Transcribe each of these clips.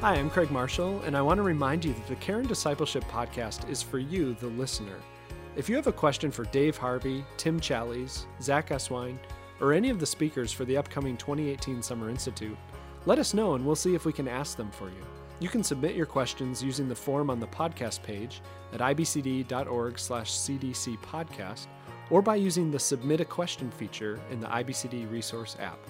Hi, I'm Craig Marshall, and I want to remind you that the Care and Discipleship podcast is for you, the listener. If you have a question for Dave Harvey, Tim Challies, Zach Eswine, or any of the speakers for the upcoming 2018 Summer Institute, let us know and we'll see if we can ask them for you. You can submit your questions using the form on the podcast page at ibcd.org/cdc podcast or by using the submit a question feature in the IBCD resource app.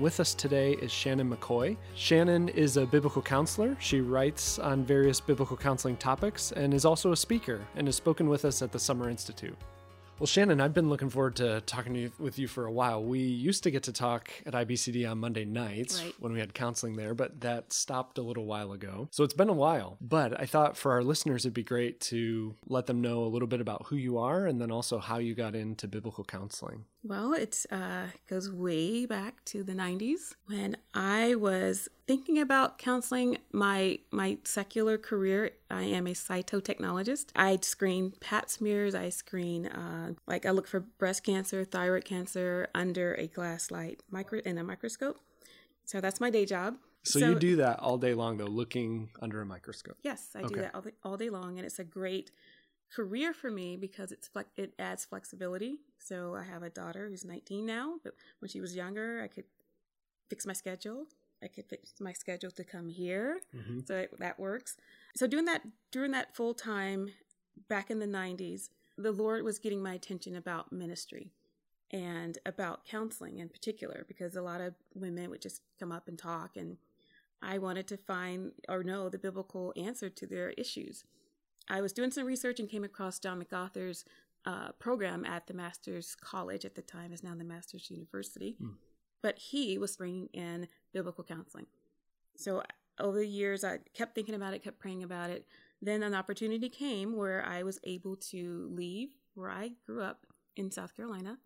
With us today is Shannon McCoy. Shannon is a biblical counselor. She writes on various biblical counseling topics and is also a speaker and has spoken with us at the Summer Institute. Well, Shannon, I've been looking forward to talking to you, with you for a while. We used to get to talk at IBCD on Monday nights Right. when we had counseling there, but that stopped a little while ago. So it's been a while. But I thought for our listeners, it'd be great to let them know a little bit about who you are and then also how you got into biblical counseling. Well, it uh, goes way back to the 90s when I was thinking about counseling my my secular career. I am a cytotechnologist. I screen pap smears. I screen uh, like I look for breast cancer, thyroid cancer under a glass light micro in a microscope. So that's my day job. So, you do that all day long, though, looking under a microscope. Yes, I Okay. do that all, all day long, and it's a great career for me because it's it adds flexibility. So I have a daughter who's 19 now, but when she was younger, I could fix my schedule. I could fix my schedule to come here, hmm so it, that works. So doing that during that full time back in the 90s, the Lord was getting my attention about ministry and about counseling in particular because a lot of women would just come up and talk and I wanted to find or know the biblical answer to their issues. I was doing some research and came across John MacArthur's uh, program at the Master's College at the time, is now the Master's University. Hmm. But he was bringing in biblical counseling. So over the years, I kept thinking about it, kept praying about it. Then an opportunity came where I was able to leave where I grew up in South Carolina,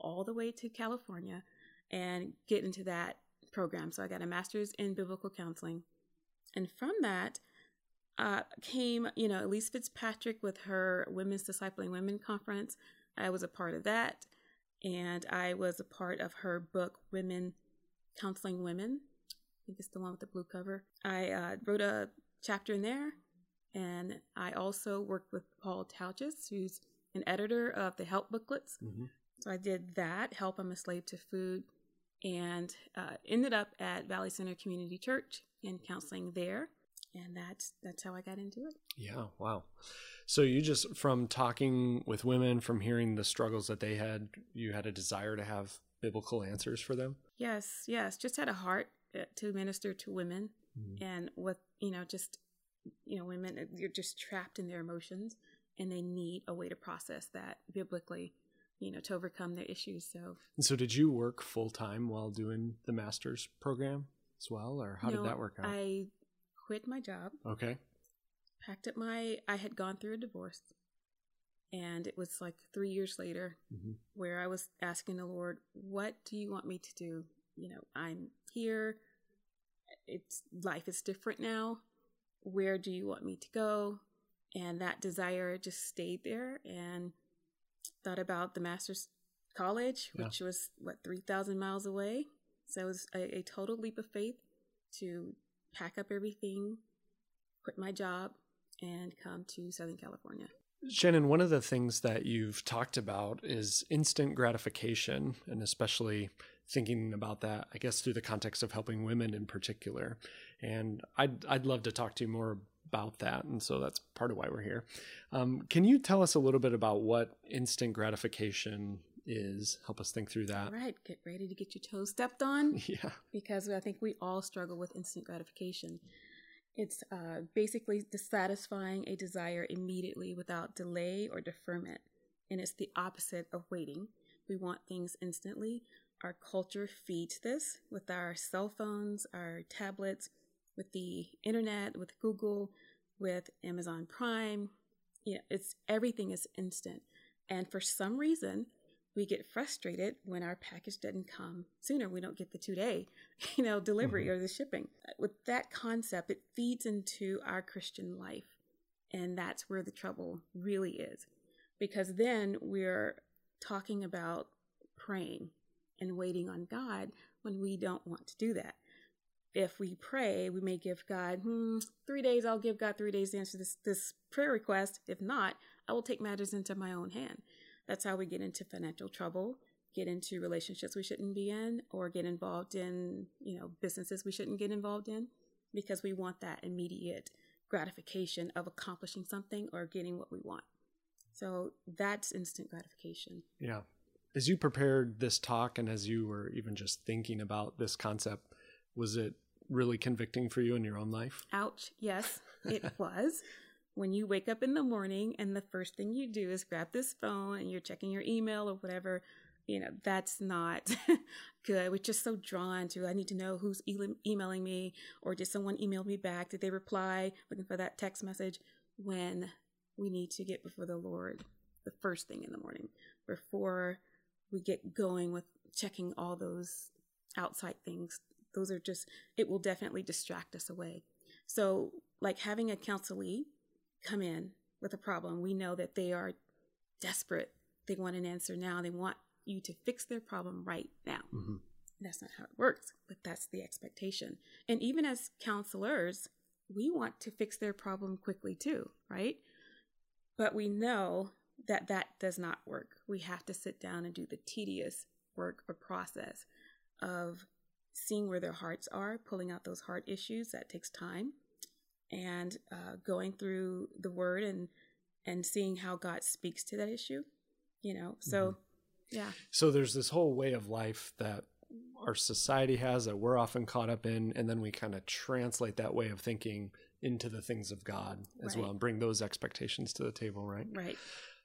all the way to California, and get into that program. So I got a master's in biblical counseling. And from that uh, came, you know, Elyse Fitzpatrick with her Women's Discipling Women conference. I was a part of that. And I was a part of her book, Women Counseling Women. I think it's the one with the blue cover. I uh, wrote a chapter in there. And I also worked with Paul Tautges, who's an editor of the help booklets. hmm So I did that, Help I'm a Slave to Food, and uh, ended up at Valley Center Community Church and counseling there. And that's that's how I got into it. Yeah, wow. So you just from talking with women, from hearing the struggles that they had, you had a desire to have biblical answers for them. Yes, yes, just had a heart uh, to minister to women Mhm. and what, you know, just you know, women uh, you're just trapped in their emotions and they need a way to process that biblically, you know, to overcome their issues. So And so did you work full time while doing the master's program as well, or how no, did that work out? I quit my job. Okay. packed up my i had gone through a divorce and it was like three years later hmm where i was asking the lord what do you want me to do? You know i'm here. It's life is different now. Where do you want me to go? And that desire just stayed there and thought about the master's college Yeah. which was what 3000 miles away. So it was a, a total leap of faith to pack up everything quit my job and come to southern california Shannon, one of the things that you've talked about is instant gratification, and especially thinking about that, I guess, through the context of helping women in particular. And I'd, I'd love to talk to you more about that. And so that's part of why we're here. Um, can you tell us a little bit about what instant gratification is? Help us think through that. right get ready to get your toes stepped on Yeah. because I think we all struggle with instant gratification. It's uh, basically dissatisfying a desire immediately without delay or deferment. And it's the opposite of waiting. We want things instantly. Our culture feeds this with our cell phones, our tablets, with the internet, with Google, with Amazon Prime. You know, it's everything is instant. And for some reason, we get frustrated when our package doesn't come sooner. We don't get the two day, you know, delivery Mhm. or the shipping. With that concept, it feeds into our Christian life. And that's where the trouble really is. Because then we're talking about praying and waiting on God when we don't want to do that. if we pray, we may give God hmm, three days. I'll give God three days to answer this this prayer request. If not, I will take matters into my own hand. That's how we get into financial trouble, get into relationships we shouldn't be in, or get involved in you know businesses we shouldn't get involved in, because we want that immediate gratification of accomplishing something or getting what we want. So that's instant gratification. Yeah. As you prepared this talk and as you were even just thinking about this concept, was it really convicting for you in your own life? Ouch. Yes, it was. When you wake up in the morning and the first thing you do is grab this phone and you're checking your email or whatever, you know, that's not good. We're just so drawn to, I need to know who's emailing me or did someone email me back? Did they reply? Looking for that text message when we need to get before the Lord the first thing in the morning before we get going with checking all those outside things those are just it will definitely distract us away so like having a counselee come in with a problem we know that they are desperate. They want an answer now. They want you to fix their problem right now. Mm-hmm. that's not how it works but that's the expectation. And even as counselors we want to fix their problem quickly too right? But we know that that does not work. We have to sit down and do the tedious work or process of seeing where their hearts are, pulling out those heart issues. That takes time, and uh, going through the Word and and seeing how God speaks to that issue. You know, so mm-hmm. yeah. So there's this whole way of life that our society has that we're often caught up in, and then we kind of translate that way of thinking into the things of God as right. well, and bring those expectations to the table, right? Right.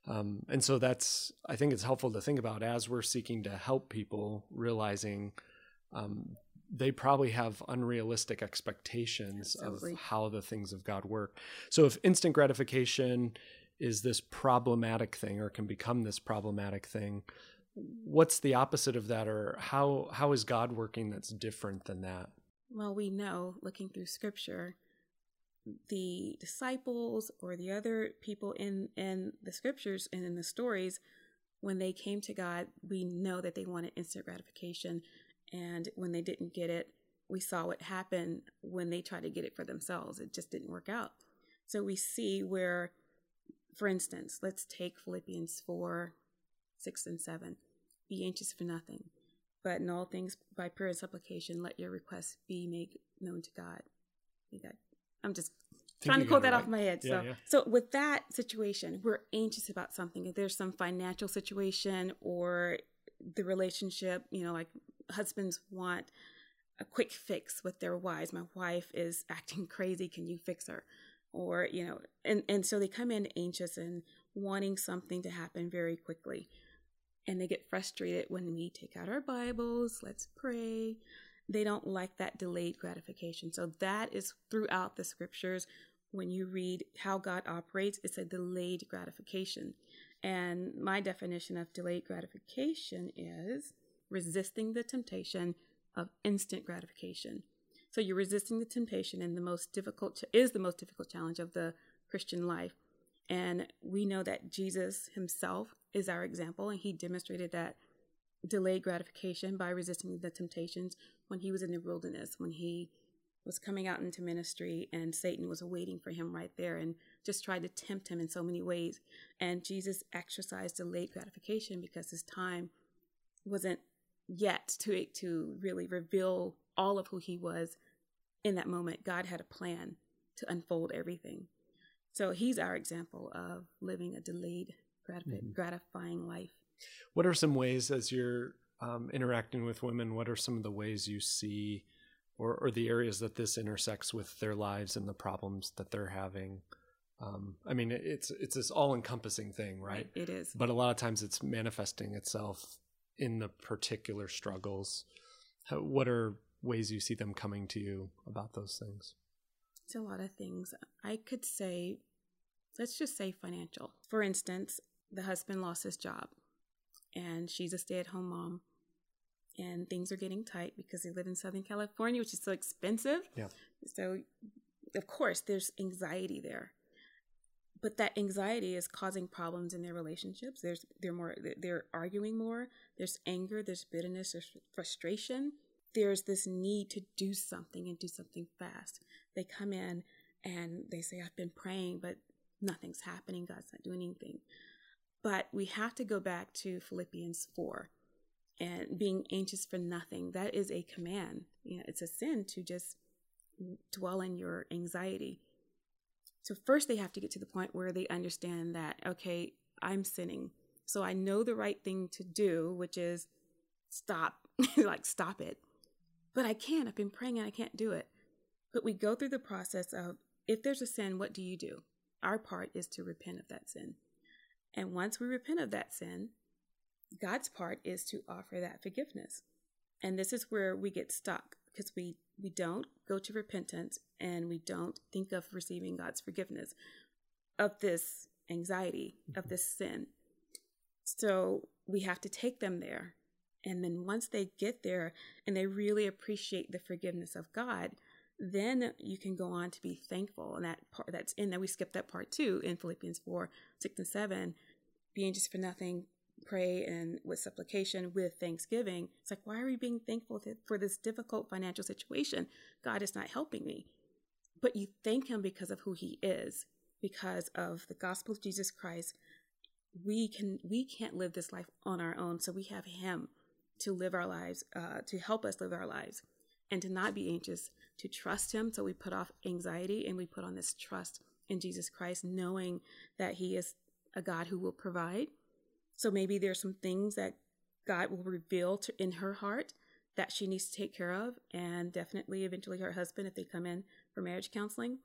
Um, and so that's, I think it's helpful to think about as we're seeking to help people, realizing um, they probably have unrealistic expectations Absolutely. of how the things of God work. So if instant gratification is this problematic thing or can become this problematic thing, what's the opposite of that or how how is God working that's different than that? Well, we know looking through scripture the disciples or the other people in in the scriptures and in the stories when they came to God, we know that they wanted instant gratification and when they didn't get it, we saw what happened when they tried to get it for themselves. It just didn't work out. So we see where, for instance, let's take Philippians 4 6 and 7. Be anxious for nothing, but in all things by prayer and supplication, let your requests be made known to God. I'm just trying to quote that right. off my head. Yeah, so, yeah. so with that situation, we're anxious about something. If there's some financial situation or the relationship, you know, like husbands want a quick fix with their wives. My wife is acting crazy. Can you fix her? Or, you know, and, and so they come in anxious and wanting something to happen very quickly. And they get frustrated when we take out our Bibles, let's pray. They don't like that delayed gratification. So that is throughout the scriptures. When you read how God operates, it's a delayed gratification. And my definition of delayed gratification is resisting the temptation of instant gratification. So you're resisting the temptation, and the most difficult is the most difficult challenge of the Christian life. And we know that Jesus himself is our example, and he demonstrated that delayed gratification by resisting the temptations when he was in the wilderness, when he was coming out into ministry, and Satan was waiting for him right there and just tried to tempt him in so many ways. And Jesus exercised delayed gratification because his time wasn't yet to to really reveal all of who he was in that moment. God had a plan to unfold everything. So he's our example of living a delayed, mm-hmm. gratifying life. What are some ways, as you're um, interacting with women, what are some of the ways you see, or, or the areas that this intersects with their lives and the problems that they're having? Um, I mean, it's it's this all encompassing thing, right? It is. But a lot of times, it's manifesting itself in the particular struggles? How, what are ways you see them coming to you about those things? It's a lot of things. I could say, let's just say financial. For instance, the husband lost his job and she's a stay at home mom and things are getting tight because they live in Southern California, which is so expensive. Yeah. So, of course, there's anxiety there but that anxiety is causing problems in their relationships there's they're more they're arguing more there's anger there's bitterness there's frustration there's this need to do something and do something fast. They come in and they say, I've been praying, but nothing's happening. God's not doing anything. But we have to go back to Philippians 4 and being anxious for nothing. That is a command. You know, it's a sin to just dwell in your anxiety. So, first, they have to get to the point where they understand that, okay, I'm sinning. So, I know the right thing to do, which is stop, like, stop it. But I can't. I've been praying and I can't do it. But we go through the process of if there's a sin, what do you do? Our part is to repent of that sin. And once we repent of that sin, God's part is to offer that forgiveness. And this is where we get stuck because we, we don't go to repentance and we don't think of receiving God's forgiveness of this anxiety, of this sin. So we have to take them there. And then once they get there and they really appreciate the forgiveness of God, then you can go on to be thankful. And that part that's in that we skipped that part too in Philippians 4, 6 and 7. being just for nothing, pray and with supplication, with thanksgiving. It's like, why are we being thankful for this difficult financial situation? God is not helping me. But you thank him because of who he is, because of the gospel of Jesus Christ. We can we can't live this life on our own. So we have him to live our lives, uh, to help us live our lives and to not be anxious, to trust Him. So we put off anxiety and we put on this trust in Jesus Christ, knowing that He is a God who will provide. So maybe there's some things that God will reveal to, in her heart that she needs to take care of, and definitely eventually her husband if they come in for marriage counseling.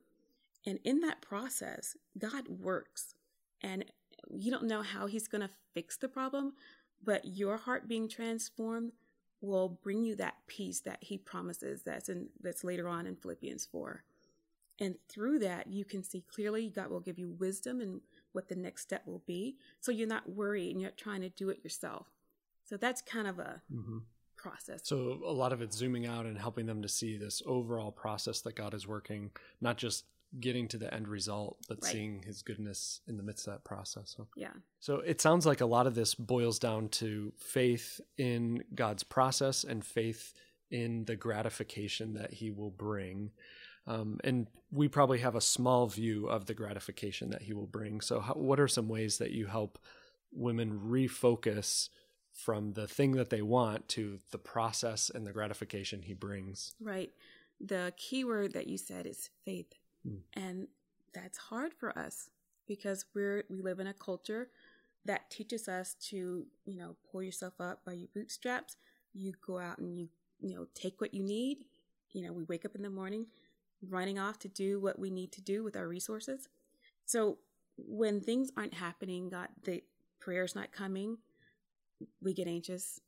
And in that process, God works. And you don't know how He's going to fix the problem, but your heart being transformed will bring you that peace that he promises that's in that's later on in Philippians 4. And through that you can see clearly God will give you wisdom and what the next step will be. So you're not worried and you're trying to do it yourself. So that's kind of a mm-hmm. process. So a lot of it's zooming out and helping them to see this overall process that God is working, not just getting to the end result, but right. seeing his goodness in the midst of that process. So, yeah. So it sounds like a lot of this boils down to faith in God's process and faith in the gratification that he will bring. Um, and we probably have a small view of the gratification that he will bring. So, how, what are some ways that you help women refocus from the thing that they want to the process and the gratification he brings? Right. The key word that you said is faith. Mm. And that's hard for us because we're we live in a culture that teaches us to, you know, pull yourself up by your bootstraps. You go out and you, you know, take what you need. You know, we wake up in the morning running off to do what we need to do with our resources. So when things aren't happening, God, the prayer's not coming, we get anxious.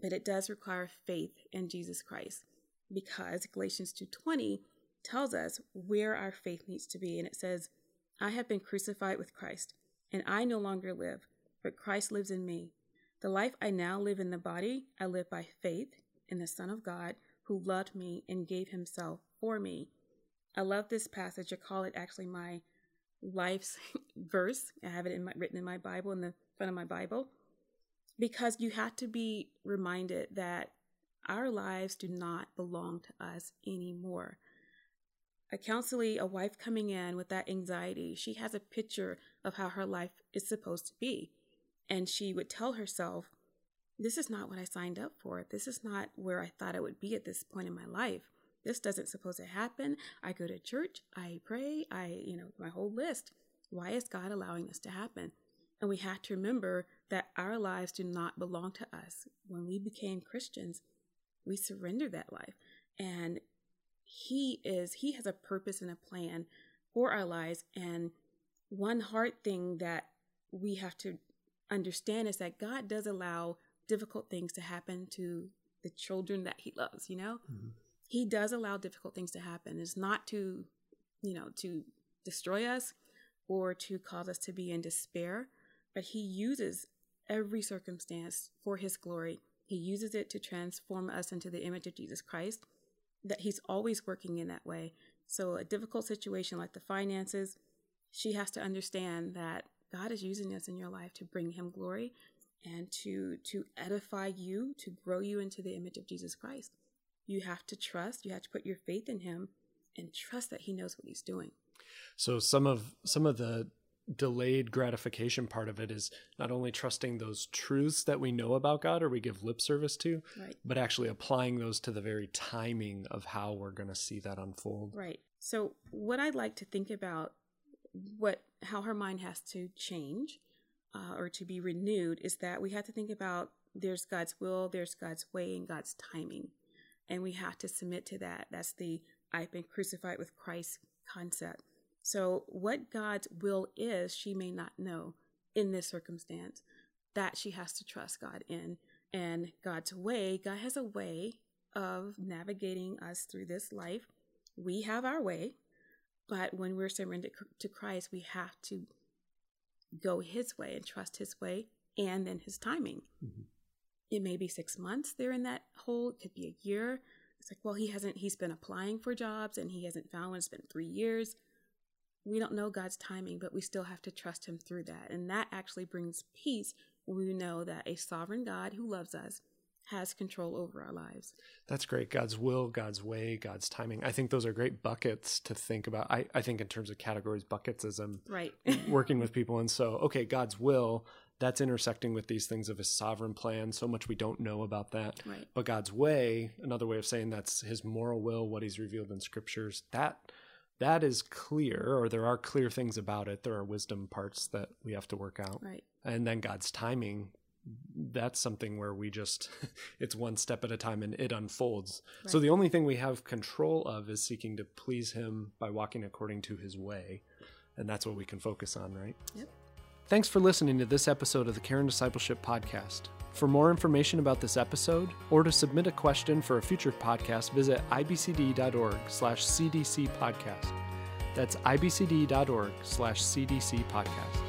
But it does require faith in Jesus Christ because Galatians 2:20 tells us where our faith needs to be. And it says, I have been crucified with Christ, and I no longer live, but Christ lives in me. The life I now live in the body, I live by faith in the Son of God who loved me and gave himself for me. I love this passage. I call it actually my life's verse. I have it in my, written in my Bible, in the front of my Bible, because you have to be reminded that our lives do not belong to us anymore a counselee, a wife coming in with that anxiety, she has a picture of how her life is supposed to be. And she would tell herself, This is not what I signed up for. This is not where I thought I would be at this point in my life. This doesn't supposed to happen. I go to church, I pray, I, you know, my whole list. Why is God allowing this to happen? And we have to remember that our lives do not belong to us. When we became Christians, we surrendered that life. And he is, He has a purpose and a plan for our lives. And one hard thing that we have to understand is that God does allow difficult things to happen to the children that He loves, you know? Mm-hmm. He does allow difficult things to happen. It's not to, you know, to destroy us or to cause us to be in despair, but He uses every circumstance for His glory. He uses it to transform us into the image of Jesus Christ that he's always working in that way. So a difficult situation like the finances, she has to understand that God is using this in your life to bring him glory and to to edify you, to grow you into the image of Jesus Christ. You have to trust, you have to put your faith in him and trust that he knows what he's doing. So some of some of the delayed gratification part of it is not only trusting those truths that we know about God or we give lip service to, right. but actually applying those to the very timing of how we're going to see that unfold. Right. So what I'd like to think about what how her mind has to change uh, or to be renewed is that we have to think about there's God's will, there's God's way, and God's timing, and we have to submit to that. That's the I've been crucified with Christ concept. So, what God's will is, she may not know in this circumstance. That she has to trust God in. And God's way, God has a way of navigating us through this life. We have our way, but when we're surrendered to Christ, we have to go His way and trust His way and then His timing. Mm-hmm. It may be six months they're in that hole, it could be a year. It's like, well, he hasn't, he's been applying for jobs and he hasn't found one. It's been three years we don't know God's timing, but we still have to trust Him through that. And that actually brings peace we know that a sovereign God who loves us has control over our lives. That's great. God's will, God's way, God's timing. I think those are great buckets to think about. I, I think in terms of categories, buckets as I'm right. working with people. And so, okay, God's will, that's intersecting with these things of his sovereign plan. So much we don't know about that. Right. But God's way, another way of saying that's his moral will, what he's revealed in scriptures, that that is clear, or there are clear things about it. There are wisdom parts that we have to work out. Right. And then God's timing, that's something where we just, it's one step at a time and it unfolds. Right. So the only thing we have control of is seeking to please Him by walking according to His way. And that's what we can focus on, right? Yep. Thanks for listening to this episode of the Care and Discipleship Podcast. For more information about this episode, or to submit a question for a future podcast, visit ibcd.org slash cdc podcast. That's ibcd.org slash cdc podcast.